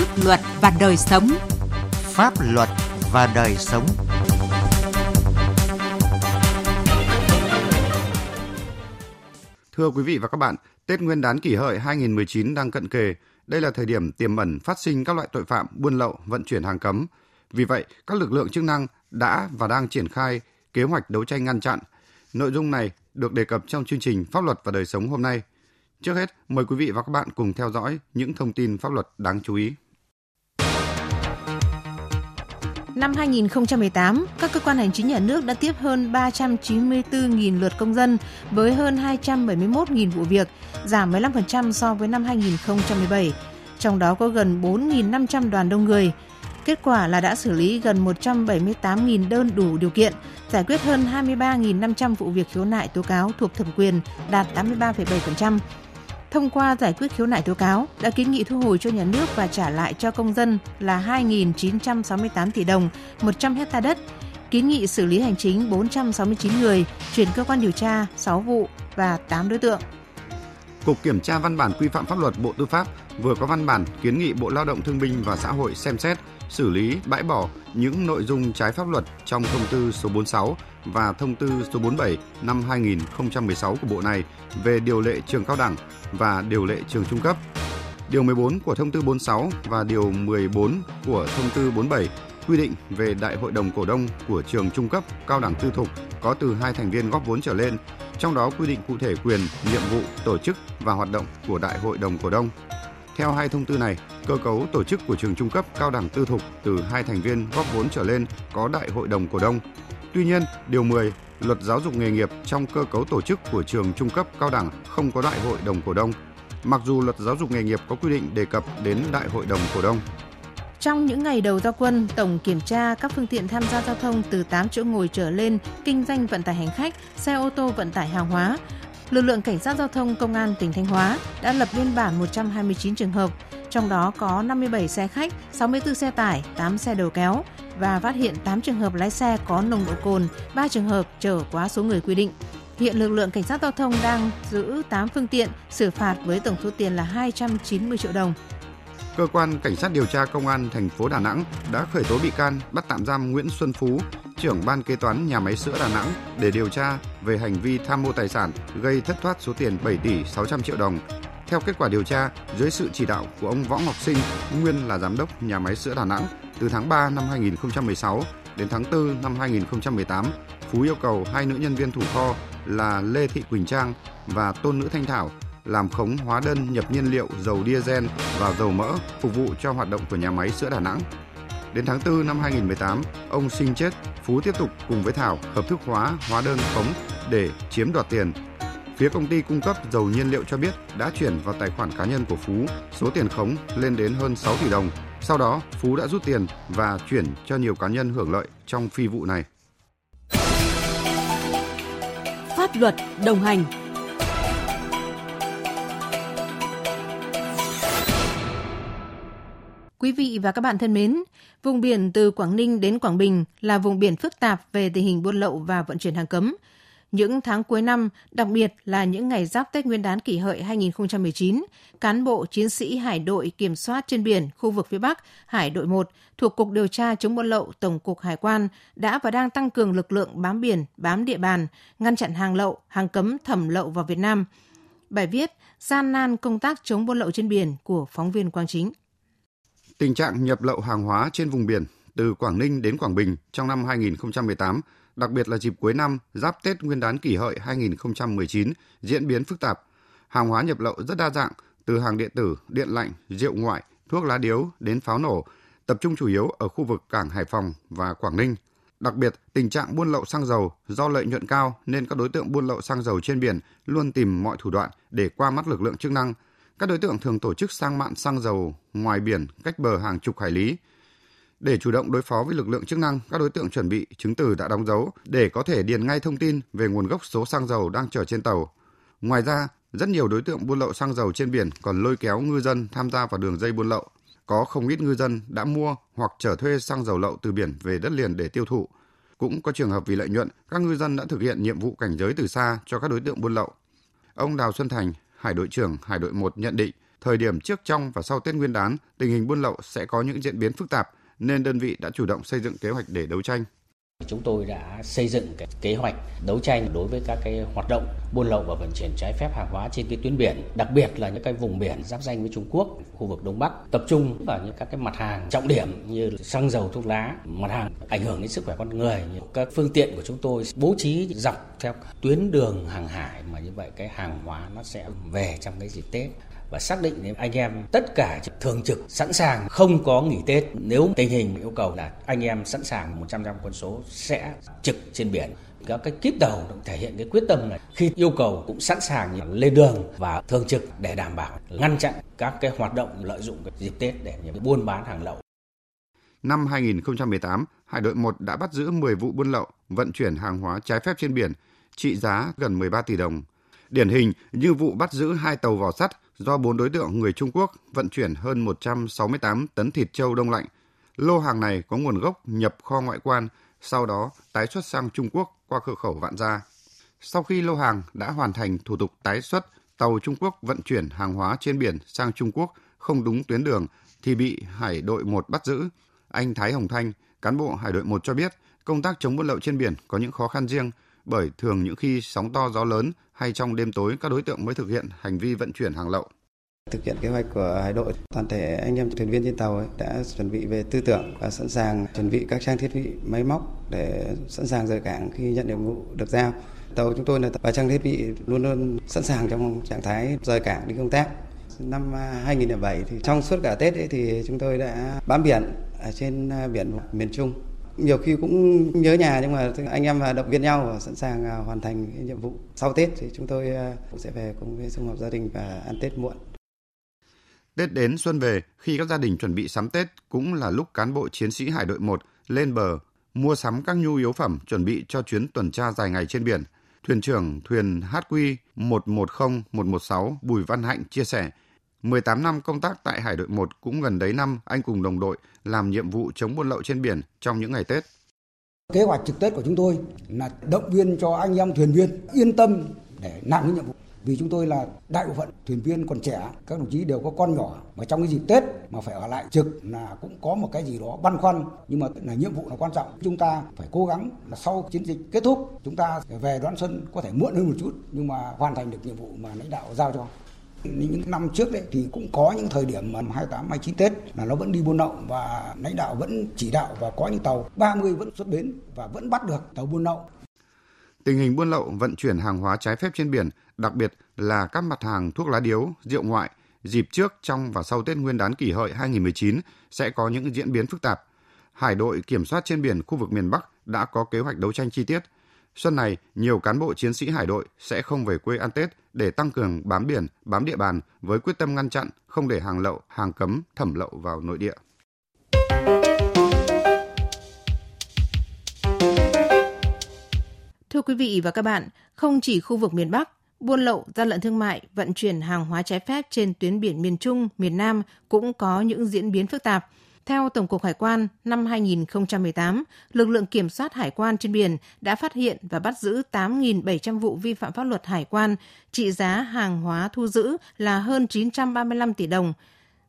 Pháp luật và đời sống. Pháp luật và đời sống. Thưa quý vị và các bạn, Tết Nguyên đán kỷ hợi 2019 đang cận kề. Đây là thời điểm tiềm ẩn phát sinh các loại tội phạm buôn lậu, vận chuyển hàng cấm. Vì vậy, các lực lượng chức năng đã và đang triển khai kế hoạch đấu tranh ngăn chặn. Nội dung này được đề cập trong chương trình Pháp luật và đời sống hôm nay. Trước hết, mời quý vị và các bạn cùng theo dõi những thông tin pháp luật đáng chú ý. Năm 2018, các cơ quan hành chính nhà nước đã tiếp hơn 394.000 lượt công dân với hơn 271.000 vụ việc, giảm 15% so với năm 2017. Trong đó có gần 4.500 đoàn đông người. Kết quả là đã xử lý gần 178.000 đơn đủ điều kiện, giải quyết hơn 23.500 vụ việc khiếu nại tố cáo thuộc thẩm quyền, đạt 83,7%. Thông qua giải quyết khiếu nại tố cáo, đã kiến nghị thu hồi cho nhà nước và trả lại cho công dân là 2.968 tỷ đồng, 100 hecta đất, kiến nghị xử lý hành chính 469 người, chuyển cơ quan điều tra 6 vụ và 8 đối tượng. Cục Kiểm tra Văn bản Quy phạm Pháp luật Bộ Tư pháp vừa có văn bản kiến nghị Bộ Lao động Thương binh và Xã hội xem xét xử lý bãi bỏ những nội dung trái pháp luật trong thông tư số 46 và thông tư số 47 năm 2016 của Bộ này về điều lệ trường cao đẳng và điều lệ trường trung cấp. Điều 14 của thông tư 46 và điều 14 của thông tư 47 quy định về đại hội đồng cổ đông của trường trung cấp cao đẳng tư thục có từ hai thành viên góp vốn trở lên, trong đó quy định cụ thể quyền, nhiệm vụ, tổ chức và hoạt động của đại hội đồng cổ đông. Theo hai thông tư này, cơ cấu tổ chức của trường trung cấp cao đẳng tư thục từ hai thành viên góp vốn trở lên có đại hội đồng cổ đông. Tuy nhiên, điều 10 Luật giáo dục nghề nghiệp trong cơ cấu tổ chức của trường trung cấp cao đẳng không có đại hội đồng cổ đông. Mặc dù luật giáo dục nghề nghiệp có quy định đề cập đến đại hội đồng cổ đông. Trong những ngày đầu giao quân, tổng kiểm tra các phương tiện tham gia giao thông từ 8 chỗ ngồi trở lên, kinh doanh vận tải hành khách, xe ô tô vận tải hàng hóa, lực lượng cảnh sát giao thông công an tỉnh Thanh Hóa đã lập biên bản 129 trường hợp, trong đó có 57 xe khách, 64 xe tải, 8 xe đầu kéo và phát hiện 8 trường hợp lái xe có nồng độ cồn, 3 trường hợp chở quá số người quy định. Hiện lực lượng cảnh sát giao thông đang giữ 8 phương tiện, xử phạt với tổng số tiền là 290 triệu đồng. Cơ quan Cảnh sát điều tra Công an thành phố Đà Nẵng đã khởi tố bị can, bắt tạm giam Nguyễn Xuân Phú, trưởng ban kế toán nhà máy sữa Đà Nẵng để điều tra về hành vi tham mô tài sản gây thất thoát số tiền 7 tỷ 600 triệu đồng. Theo kết quả điều tra, dưới sự chỉ đạo của ông Võ Ngọc Sinh, nguyên là giám đốc nhà máy sữa Đà Nẵng, từ tháng 3 năm 2016 đến tháng 4 năm 2018, Phú yêu cầu hai nữ nhân viên thủ kho là Lê Thị Quỳnh Trang và Tôn Nữ Thanh Thảo làm khống hóa đơn nhập nhiên liệu dầu diesel và dầu mỡ phục vụ cho hoạt động của nhà máy sữa Đà Nẵng. Đến tháng 4 năm 2018, ông sinh chết, Phú tiếp tục cùng với Thảo hợp thức hóa hóa đơn khống để chiếm đoạt tiền. Phía công ty cung cấp dầu nhiên liệu cho biết đã chuyển vào tài khoản cá nhân của Phú số tiền khống lên đến hơn 6 tỷ đồng. Sau đó, Phú đã rút tiền và chuyển cho nhiều cá nhân hưởng lợi trong phi vụ này. Pháp luật đồng hành Quý vị và các bạn thân mến, vùng biển từ Quảng Ninh đến Quảng Bình là vùng biển phức tạp về tình hình buôn lậu và vận chuyển hàng cấm. Những tháng cuối năm, đặc biệt là những ngày giáp Tết Nguyên đán kỷ hợi 2019, cán bộ chiến sĩ Hải đội kiểm soát trên biển khu vực phía Bắc, Hải đội 1 thuộc Cục Điều tra chống buôn lậu Tổng cục Hải quan đã và đang tăng cường lực lượng bám biển, bám địa bàn, ngăn chặn hàng lậu, hàng cấm thẩm lậu vào Việt Nam. Bài viết Gian nan công tác chống buôn lậu trên biển của phóng viên Quang Chính. Tình trạng nhập lậu hàng hóa trên vùng biển từ Quảng Ninh đến Quảng Bình trong năm 2018, đặc biệt là dịp cuối năm giáp Tết Nguyên đán kỷ hợi 2019 diễn biến phức tạp. Hàng hóa nhập lậu rất đa dạng, từ hàng điện tử, điện lạnh, rượu ngoại, thuốc lá điếu đến pháo nổ, tập trung chủ yếu ở khu vực cảng Hải Phòng và Quảng Ninh. Đặc biệt, tình trạng buôn lậu xăng dầu do lợi nhuận cao nên các đối tượng buôn lậu xăng dầu trên biển luôn tìm mọi thủ đoạn để qua mắt lực lượng chức năng – các đối tượng thường tổ chức sang mạn xăng dầu ngoài biển cách bờ hàng chục hải lý. Để chủ động đối phó với lực lượng chức năng, các đối tượng chuẩn bị chứng từ đã đóng dấu để có thể điền ngay thông tin về nguồn gốc số xăng dầu đang chở trên tàu. Ngoài ra, rất nhiều đối tượng buôn lậu xăng dầu trên biển còn lôi kéo ngư dân tham gia vào đường dây buôn lậu. Có không ít ngư dân đã mua hoặc trở thuê xăng dầu lậu từ biển về đất liền để tiêu thụ. Cũng có trường hợp vì lợi nhuận, các ngư dân đã thực hiện nhiệm vụ cảnh giới từ xa cho các đối tượng buôn lậu. Ông Đào Xuân Thành, Hải đội trưởng Hải đội 1 nhận định thời điểm trước trong và sau Tết Nguyên đán, tình hình buôn lậu sẽ có những diễn biến phức tạp nên đơn vị đã chủ động xây dựng kế hoạch để đấu tranh. Chúng tôi đã xây dựng cái kế hoạch đấu tranh đối với các cái hoạt động buôn lậu và vận chuyển trái phép hàng hóa trên cái tuyến biển, đặc biệt là những cái vùng biển giáp danh với Trung Quốc, khu vực Đông Bắc, tập trung vào những các cái mặt hàng trọng điểm như xăng dầu, thuốc lá, mặt hàng ảnh hưởng đến sức khỏe con người. Các phương tiện của chúng tôi bố trí dọc theo tuyến đường hàng hải mà như vậy cái hàng hóa nó sẽ về trong cái dịp Tết và xác định anh em tất cả thường trực sẵn sàng không có nghỉ Tết nếu tình hình yêu cầu là anh em sẵn sàng 100% quân số sẽ trực trên biển các cái kíp tàu thể hiện cái quyết tâm này khi yêu cầu cũng sẵn sàng lên đường và thường trực để đảm bảo ngăn chặn các cái hoạt động lợi dụng cái dịp Tết để buôn bán hàng lậu. Năm 2018, Hải đội 1 đã bắt giữ 10 vụ buôn lậu, vận chuyển hàng hóa trái phép trên biển, trị giá gần 13 tỷ đồng. Điển hình như vụ bắt giữ hai tàu vỏ sắt do bốn đối tượng người Trung Quốc vận chuyển hơn 168 tấn thịt trâu đông lạnh. Lô hàng này có nguồn gốc nhập kho ngoại quan, sau đó tái xuất sang Trung Quốc qua cửa khẩu Vạn Gia. Sau khi lô hàng đã hoàn thành thủ tục tái xuất, tàu Trung Quốc vận chuyển hàng hóa trên biển sang Trung Quốc không đúng tuyến đường thì bị Hải đội 1 bắt giữ. Anh Thái Hồng Thanh, cán bộ Hải đội 1 cho biết, công tác chống buôn lậu trên biển có những khó khăn riêng bởi thường những khi sóng to gió lớn hay trong đêm tối các đối tượng mới thực hiện hành vi vận chuyển hàng lậu. Thực hiện kế hoạch của hải đội, toàn thể anh em thuyền viên trên tàu ấy đã chuẩn bị về tư tưởng và sẵn sàng chuẩn bị các trang thiết bị máy móc để sẵn sàng rời cảng khi nhận nhiệm vụ được giao. Tàu chúng tôi là và trang thiết bị luôn luôn sẵn sàng trong trạng thái rời cảng đi công tác. Năm à, 2007 thì trong suốt cả Tết ấy thì chúng tôi đã bám biển ở trên à, biển miền Trung nhiều khi cũng nhớ nhà nhưng mà anh em động viên nhau và sẵn sàng à, hoàn thành nhiệm vụ sau Tết thì chúng tôi à, cũng sẽ về cùng với xung họp gia đình và ăn Tết muộn. Tết đến xuân về, khi các gia đình chuẩn bị sắm Tết cũng là lúc cán bộ chiến sĩ Hải đội 1 lên bờ mua sắm các nhu yếu phẩm chuẩn bị cho chuyến tuần tra dài ngày trên biển. Thuyền trưởng thuyền HQ 110116 Bùi Văn Hạnh chia sẻ, 18 năm công tác tại Hải đội 1 cũng gần đấy năm anh cùng đồng đội làm nhiệm vụ chống buôn lậu trên biển trong những ngày Tết. Kế hoạch trực Tết của chúng tôi là động viên cho anh em thuyền viên yên tâm để làm cái nhiệm vụ. Vì chúng tôi là đại bộ phận thuyền viên còn trẻ, các đồng chí đều có con nhỏ mà trong cái dịp Tết mà phải ở lại trực là cũng có một cái gì đó băn khoăn nhưng mà là nhiệm vụ là quan trọng. Chúng ta phải cố gắng là sau chiến dịch kết thúc chúng ta về đón xuân có thể muộn hơn một chút nhưng mà hoàn thành được nhiệm vụ mà lãnh đạo giao cho những năm trước đấy thì cũng có những thời điểm mà 28, 29 Tết là nó vẫn đi buôn lậu và lãnh đạo vẫn chỉ đạo và có những tàu 30 vẫn xuất bến và vẫn bắt được tàu buôn lậu. Tình hình buôn lậu vận chuyển hàng hóa trái phép trên biển, đặc biệt là các mặt hàng thuốc lá điếu, rượu ngoại, dịp trước, trong và sau Tết Nguyên đán kỷ hợi 2019 sẽ có những diễn biến phức tạp. Hải đội kiểm soát trên biển khu vực miền Bắc đã có kế hoạch đấu tranh chi tiết – Xuân này, nhiều cán bộ chiến sĩ hải đội sẽ không về quê ăn Tết để tăng cường bám biển, bám địa bàn với quyết tâm ngăn chặn không để hàng lậu, hàng cấm thẩm lậu vào nội địa. Thưa quý vị và các bạn, không chỉ khu vực miền Bắc, buôn lậu, gian lận thương mại, vận chuyển hàng hóa trái phép trên tuyến biển miền Trung, miền Nam cũng có những diễn biến phức tạp – theo Tổng cục Hải quan, năm 2018, lực lượng kiểm soát hải quan trên biển đã phát hiện và bắt giữ 8.700 vụ vi phạm pháp luật hải quan, trị giá hàng hóa thu giữ là hơn 935 tỷ đồng.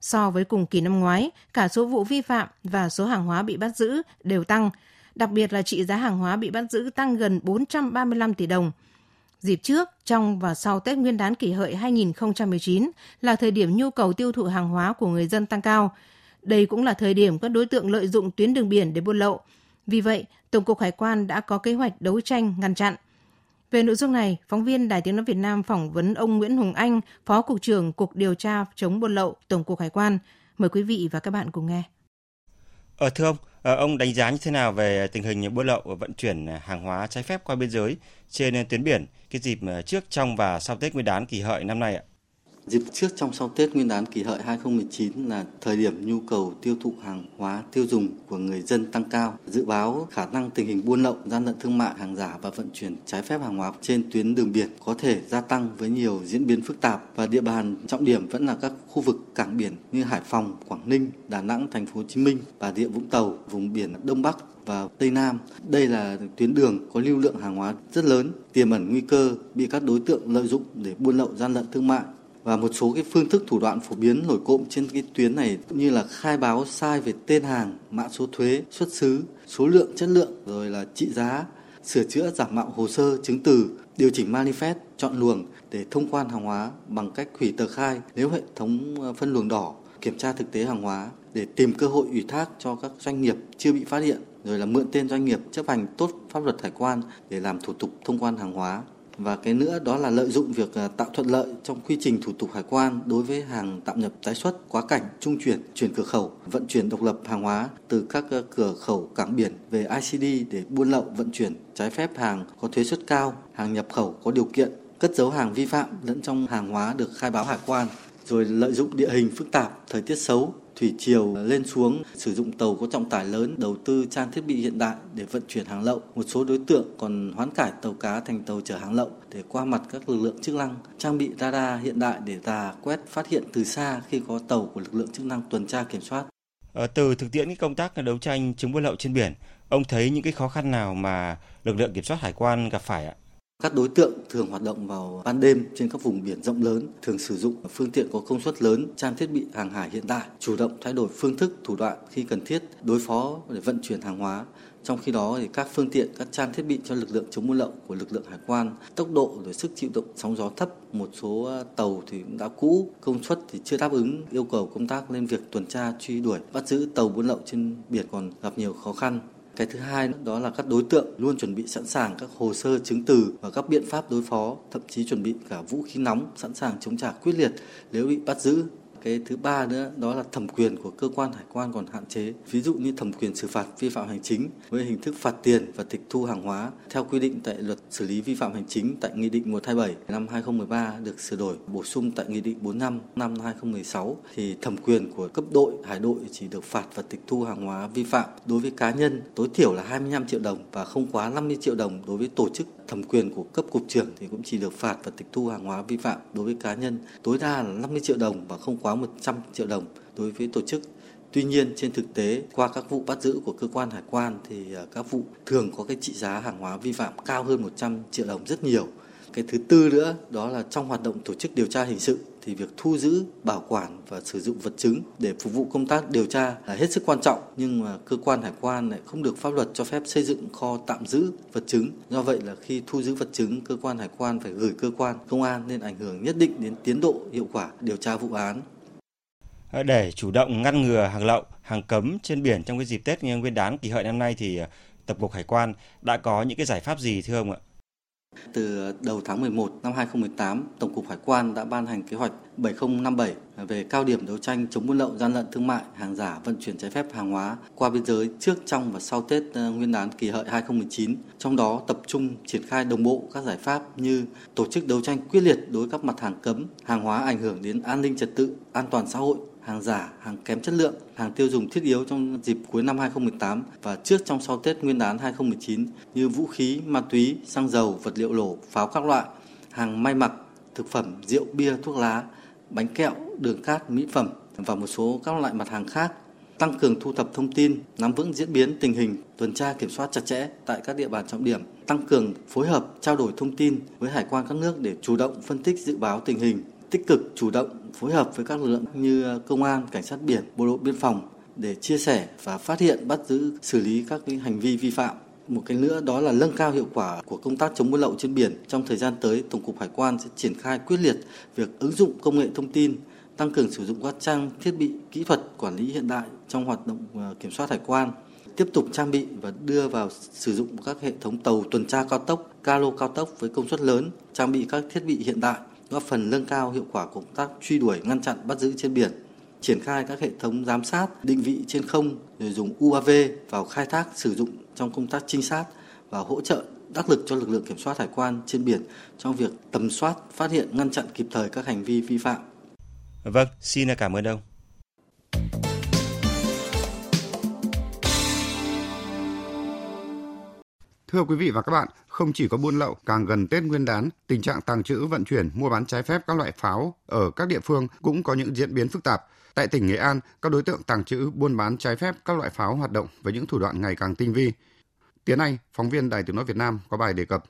So với cùng kỳ năm ngoái, cả số vụ vi phạm và số hàng hóa bị bắt giữ đều tăng, đặc biệt là trị giá hàng hóa bị bắt giữ tăng gần 435 tỷ đồng. Dịp trước, trong và sau Tết Nguyên đán kỷ hợi 2019 là thời điểm nhu cầu tiêu thụ hàng hóa của người dân tăng cao – đây cũng là thời điểm các đối tượng lợi dụng tuyến đường biển để buôn lậu. Vì vậy, Tổng cục Hải quan đã có kế hoạch đấu tranh ngăn chặn. Về nội dung này, phóng viên Đài Tiếng Nói Việt Nam phỏng vấn ông Nguyễn Hùng Anh, Phó Cục trưởng Cục Điều tra chống buôn lậu Tổng cục Hải quan. Mời quý vị và các bạn cùng nghe. Ờ, thưa ông, ờ, ông đánh giá như thế nào về tình hình buôn lậu và vận chuyển hàng hóa trái phép qua biên giới trên tuyến biển cái dịp ờ, trước, trong và sau Tết Nguyên đán kỷ hợi năm nay ạ? Dịp trước trong sau Tết Nguyên đán kỷ hợi 2019 là thời điểm nhu cầu tiêu thụ hàng hóa tiêu dùng của người dân tăng cao. Dự báo khả năng tình hình buôn lậu, gian lận thương mại, hàng giả và vận chuyển trái phép hàng hóa trên tuyến đường biển có thể gia tăng với nhiều diễn biến phức tạp và địa bàn trọng điểm vẫn là các khu vực cảng biển như Hải Phòng, Quảng Ninh, Đà Nẵng, Thành phố Hồ Chí Minh, Bà Rịa Vũng Tàu, vùng biển Đông Bắc và Tây Nam. Đây là tuyến đường có lưu lượng hàng hóa rất lớn, tiềm ẩn nguy cơ bị các đối tượng lợi dụng để buôn lậu gian lận thương mại và một số cái phương thức thủ đoạn phổ biến nổi cộm trên cái tuyến này như là khai báo sai về tên hàng, mã số thuế, xuất xứ, số lượng, chất lượng rồi là trị giá, sửa chữa giả mạo hồ sơ chứng từ, điều chỉnh manifest, chọn luồng để thông quan hàng hóa bằng cách hủy tờ khai nếu hệ thống ờ, phân luồng đỏ, kiểm tra thực tế hàng hóa để tìm cơ hội ủy thác cho các doanh nghiệp chưa bị phát hiện rồi là mượn tên doanh nghiệp chấp hành tốt pháp luật hải quan để làm thủ tục thông quan hàng hóa và cái nữa đó là lợi dụng việc à, tạo thuận lợi trong quy trình thủ tục hải quan đối với hàng tạm nhập tái xuất, quá cảnh, trung chuyển, chuyển cửa khẩu, vận chuyển độc lập hàng hóa từ các cửa khẩu cảng biển về ICD để buôn lậu vận chuyển trái phép hàng có thuế suất cao, hàng nhập khẩu có điều kiện, cất giấu hàng vi phạm lẫn trong hàng hóa được khai báo hải quan rồi lợi dụng địa hình phức tạp, thời tiết xấu, thủy triều lên xuống, sử dụng tàu có trọng tải lớn, đầu tư trang thiết bị hiện đại để vận chuyển hàng lậu. Một số đối tượng còn hoán cải tàu cá thành tàu chở hàng lậu để qua mặt các lực lượng chức năng, trang bị radar hiện đại để tà quét phát hiện từ xa khi có tàu của lực lượng chức năng tuần tra kiểm soát. Ở từ thực tiễn công tác đấu tranh chống buôn lậu trên biển, ông thấy những cái khó khăn nào mà lực lượng kiểm soát hải quan gặp phải ạ? Các đối tượng thường hoạt động vào ban đêm trên các vùng biển rộng lớn, thường sử dụng phương tiện có công suất lớn, trang thiết bị hàng hải hiện đại, chủ động thay đổi phương thức, thủ đoạn khi cần thiết đối phó để vận chuyển hàng hóa. Trong khi đó thì các phương tiện, các trang thiết bị cho lực lượng chống buôn lậu của lực lượng hải quan, tốc độ rồi sức chịu đựng sóng gió thấp, một số à, tàu thì đã cũ, công suất thì chưa đáp ứng yêu cầu công tác lên việc tuần tra truy đuổi, bắt giữ tàu buôn lậu trên biển còn gặp nhiều khó khăn. Cái thứ hai đó là các đối tượng luôn chuẩn bị sẵn sàng các hồ sơ chứng từ và các biện pháp đối phó, thậm chí chuẩn bị cả vũ khí nóng sẵn sàng chống trả quyết liệt nếu bị bắt giữ cái thứ ba nữa, đó là thẩm quyền của cơ quan hải quan còn hạn chế. Ví dụ như thẩm quyền xử phạt vi phạm hành chính với hình thức phạt tiền và tịch thu hàng hóa theo quy định tại luật xử lý vi phạm hành chính tại nghị định 127 năm 2013 được sửa đổi, bổ sung tại nghị định 45 năm 2016 thì thẩm quyền của cấp đội, hải đội chỉ được phạt và tịch thu hàng hóa vi phạm đối với cá nhân tối thiểu là 25 triệu đồng và không quá 50 triệu đồng đối với tổ chức thẩm quyền của cấp cục trưởng thì cũng chỉ được phạt và tịch thu hàng hóa vi phạm đối với cá nhân tối đa là 50 triệu đồng và không quá 100 triệu đồng đối với tổ chức. Tuy nhiên, trên thực tế, qua các vụ bắt giữ của cơ quan hải quan thì à, các vụ thường có cái trị giá hàng hóa vi phạm cao hơn 100 triệu đồng rất nhiều. Cái thứ tư nữa, đó là trong hoạt động tổ chức điều tra hình sự thì việc thu giữ, bảo quản và sử dụng vật chứng để phục vụ công tác điều tra là hết sức quan trọng nhưng mà cơ quan hải quan lại không được pháp luật cho phép xây dựng kho tạm giữ vật chứng. Do vậy là khi thu giữ vật chứng, cơ quan hải quan phải gửi cơ quan công an nên ảnh hưởng nhất định đến tiến độ hiệu quả điều tra vụ án. Để chủ động ngăn ngừa hàng lậu, hàng cấm trên biển trong cái dịp Tết Nguyên đán kỷ hợi năm nay thì ờ, tập Tổng cục Hải quan đã có những cái giải pháp gì thưa ông ạ? Từ đầu tháng 11 năm 2018, Tổng cục Hải quan đã ban hành kế hoạch 7057 về cao điểm đấu tranh chống buôn lậu, gian lận thương mại, hàng giả, vận chuyển trái phép hàng hóa qua biên giới trước, trong và sau Tết ờ, Nguyên đán kỷ hợi 2019. Trong đó tập trung triển khai đồng bộ các giải pháp như tổ chức đấu tranh quyết liệt đối các mặt hàng cấm, hàng hóa ảnh hưởng đến an ninh trật tự, an toàn xã hội, hàng giả, hàng kém chất lượng, hàng tiêu dùng thiết yếu trong dịp cuối năm 2018 và trước trong sau Tết Nguyên đán 2019 như vũ khí, ma túy, xăng dầu, vật liệu nổ, pháo các loại, hàng may mặc, thực phẩm, rượu, bia, thuốc lá, bánh kẹo, đường cát, mỹ phẩm và một số các loại mặt hàng khác. Tăng cường thu thập thông tin, nắm vững diễn biến tình hình, tuần tra kiểm soát chặt chẽ tại các địa bàn trọng điểm, tăng cường phối hợp trao đổi thông tin với hải quan các nước để chủ động phân tích dự báo tình hình, tích cực chủ động phối hợp với các lực lượng như ờ, công an, cảnh sát biển, bộ đội biên phòng để chia sẻ và phát hiện bắt giữ xử lý các cái hành vi vi phạm một cái nữa đó là nâng cao hiệu quả của công tác chống buôn lậu trên biển. Trong thời gian tới, Tổng cục Hải quan sẽ triển khai quyết liệt việc ứng dụng công nghệ thông tin, tăng cường sử dụng các trang thiết bị kỹ thuật quản lý hiện đại trong hoạt động ờ, kiểm soát hải quan, tiếp tục trang bị và đưa vào sử dụng các hệ thống tàu tuần tra cao tốc, calo cao tốc với công suất lớn, trang bị các thiết bị hiện đại góp phần nâng cao hiệu quả công tác truy đuổi, ngăn chặn, bắt giữ trên biển, triển khai các hệ thống giám sát, định vị trên không, rồi dùng UAV vào khai thác sử dụng trong công tác trinh sát và hỗ trợ đắc lực cho lực lượng kiểm soát hải quan trên biển trong việc tầm soát, phát hiện, ngăn chặn kịp thời các hành vi vi phạm. Vâng, xin cảm ơn ông. Thưa quý vị và các bạn, không chỉ có buôn lậu, càng gần Tết Nguyên đán, tình trạng tàng trữ, vận chuyển, mua bán trái phép các loại pháo ở các địa phương cũng có những diễn biến phức tạp. Tại tỉnh Nghệ An, các đối tượng tàng trữ, buôn bán trái phép các loại pháo hoạt động với những thủ đoạn ngày càng tinh vi. Tiến Anh, phóng viên Đài Tiếng Nói Việt Nam có bài đề cập.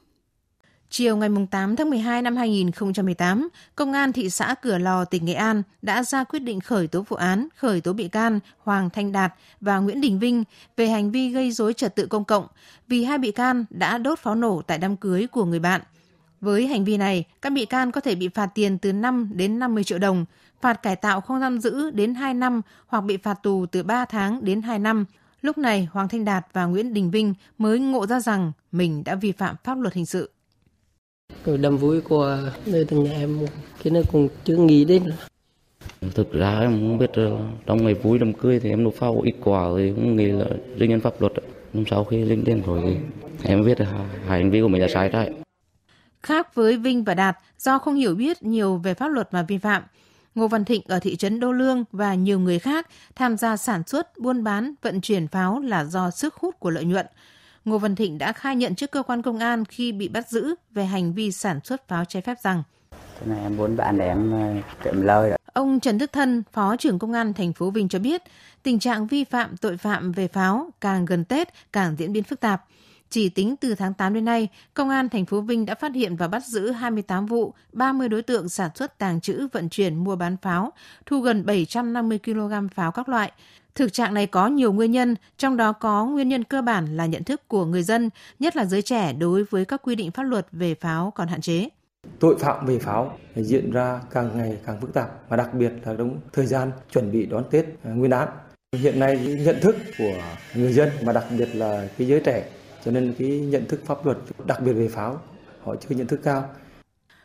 Chiều ngày 8 tháng 12 năm 2018, Công an thị xã Cửa Lò, tỉnh Nghệ An đã ra quyết định khởi tố vụ án, khởi tố bị can Hoàng Thanh Đạt và Nguyễn Đình Vinh về hành vi gây dối trật tự công cộng vì hai bị can đã đốt pháo nổ tại đám cưới của người bạn. Với hành vi này, các bị can có thể bị phạt tiền từ 5 đến 50 triệu đồng, phạt cải tạo không giam giữ đến 2 năm hoặc bị phạt tù từ 3 tháng đến 2 năm. Lúc này, Hoàng Thanh Đạt và Nguyễn Đình Vinh mới ngộ ra rằng mình đã vi phạm pháp luật hình sự. Cái đám vui của nơi từng nhà em cái này cũng chưa nghĩ đến. Thực ra em không biết ờ, trong ngày vui đám cưới thì em nộp phao ít quả thì cũng nghĩ là riêng nhân pháp luật. Nhưng sau khi linh đến rồi thì em biết là hành vi của mình là sai trái. Khác với Vinh và Đạt, do không hiểu biết nhiều về pháp luật mà vi phạm, Ngô Văn Thịnh ở thị trấn Đô Lương và nhiều người khác tham gia sản xuất, buôn bán, vận chuyển pháo là do sức hút của lợi nhuận. Ngô Văn Thịnh đã khai nhận trước cơ quan công an khi bị bắt giữ về hành vi sản xuất pháo trái phép rằng Thế này em muốn bạn để em ờ, kiếm lời. Ông Trần Đức Thân, Phó trưởng Công an thành phố Vinh cho biết, tình trạng vi phạm tội phạm về pháo càng gần Tết càng diễn biến phức tạp. Chỉ tính từ tháng 8 đến nay, Công an thành phố Vinh đã phát hiện và bắt giữ 28 vụ, 30 đối tượng sản xuất tàng trữ, vận chuyển, mua bán pháo, thu gần 750 kg pháo các loại. Thực trạng này có nhiều nguyên nhân, trong đó có nguyên nhân cơ bản là nhận thức của người dân, nhất là giới trẻ đối với các quy định pháp luật về pháo còn hạn chế. Tội phạm về pháo diễn ra càng ngày càng phức tạp và đặc biệt là đúng thời gian chuẩn bị đón Tết à, Nguyên đán. Hiện nay nhận thức của người dân và đặc biệt là cái giới trẻ cho nên cái nhận thức pháp luật đặc biệt về pháo họ chưa nhận thức cao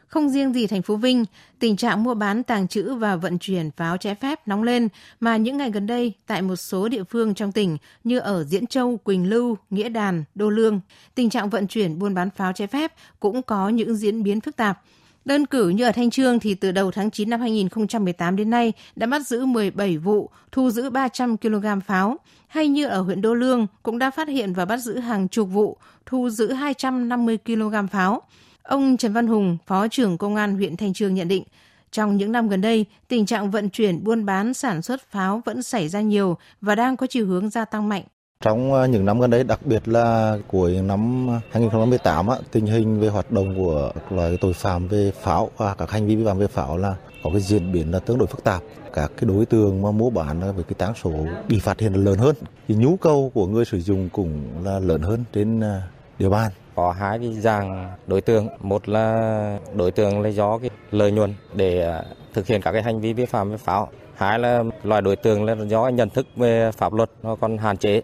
không riêng gì thành phố Vinh, tình trạng mua bán, tàng trữ và vận chuyển pháo trái phép nóng lên mà những ngày gần đây tại một số địa phương trong tỉnh như ở Diễn Châu, Quỳnh Lưu, Nghĩa Đàn, Đô Lương, tình trạng vận chuyển buôn bán pháo trái phép cũng có những diễn biến phức tạp. Đơn cử như ở Thanh Trương thì từ đầu tháng 9 năm 2018 đến nay đã bắt giữ 17 vụ, thu giữ 300 kg pháo. Hay như ở huyện Đô Lương cũng đã phát hiện và bắt giữ hàng chục vụ, thu giữ 250 kg pháo. Ông Trần Văn Hùng, Phó trưởng Công an huyện Thanh Trương nhận định, trong những năm gần đây, tình trạng vận chuyển, buôn bán, sản xuất pháo vẫn xảy ra nhiều và đang có chiều hướng gia tăng mạnh. Trong ờ, những năm gần đây, đặc biệt là cuối năm 2018, tình hình về hoạt động của loại tội phạm về pháo và các hành vi vi phạm về pháo là có cái diễn biến là tương đối phức tạp. Các cái đối tượng mà mua bán với cái tán số bị phát hiện là lớn hơn. Thì nhu cầu của người sử dụng cũng là lớn hơn trên ờ, địa bàn. Có hai cái dạng đối tượng. Một là đối tượng là do cái lợi nhuận để à, thực hiện các cái hành vi vi phạm về pháo. Hai là loại đối tượng là do nhận thức về pháp luật nó còn hạn chế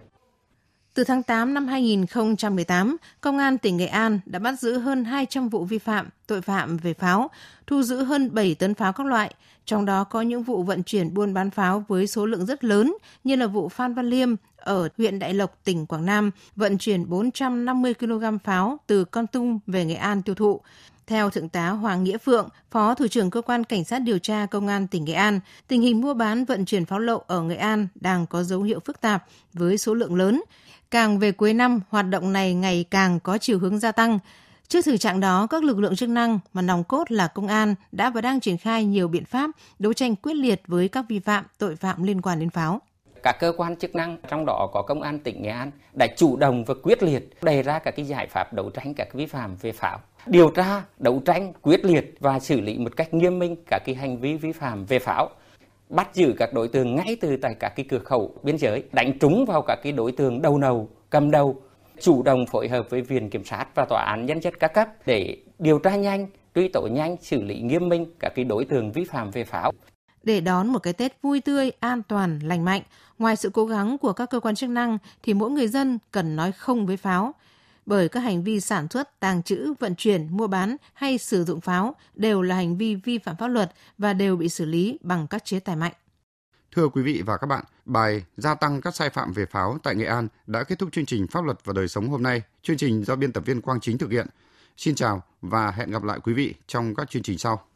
từ tháng 8 năm 2018, Công an tỉnh Nghệ An đã bắt giữ hơn 200 vụ vi phạm, tội phạm về pháo, thu giữ hơn 7 tấn pháo các loại, trong đó có những vụ vận chuyển buôn bán pháo với số lượng rất lớn như là vụ Phan Văn Liêm ở huyện Đại Lộc, tỉnh Quảng Nam, vận chuyển 450 kg pháo từ Con Tum về Nghệ An tiêu thụ. Theo Thượng tá Hoàng Nghĩa Phượng, Phó Thủ trưởng Cơ quan Cảnh sát điều tra Công an tỉnh Nghệ An, tình hình mua bán vận chuyển pháo lậu ở Nghệ An đang có dấu hiệu phức tạp với số lượng lớn. Càng về cuối năm, hoạt động này ngày càng có chiều hướng gia tăng. Trước thực trạng đó, các lực lượng chức năng mà nòng cốt là công an đã và đang triển khai nhiều biện pháp đấu tranh quyết liệt với các vi phạm, tội phạm liên quan đến pháo. Các cơ quan chức năng trong đó có công an tỉnh Nghệ An đã chủ động và quyết liệt đề ra các cái giải pháp đấu tranh các vi phạm về pháo. Điều tra đấu tranh quyết liệt và xử lý một cách nghiêm minh các cái hành vi vi phạm về pháo bắt giữ các đối tượng ngay từ tại các cái cửa khẩu biên giới đánh trúng vào các cái đối tượng đầu nầu cầm đầu chủ động phối hợp với viện kiểm sát và tòa án nhân dân các cấp để điều tra nhanh truy tố nhanh xử lý nghiêm minh các cái đối tượng vi phạm về pháo để đón một cái Tết vui tươi, an toàn, lành mạnh, ngoài sự cố gắng của các cơ quan chức năng thì mỗi người dân cần nói không với pháo. Bởi các hành vi sản xuất, tàng trữ, vận chuyển, mua bán hay sử dụng pháo đều là hành vi vi phạm pháp luật và đều bị xử lý bằng các chế tài mạnh. Thưa quý vị và các bạn, bài Gia tăng các sai phạm về pháo tại Nghệ An đã kết thúc chương trình Pháp luật và đời sống hôm nay. Chương trình do biên tập viên Quang Chính thực hiện. Xin chào và hẹn gặp lại quý vị trong các chương trình sau.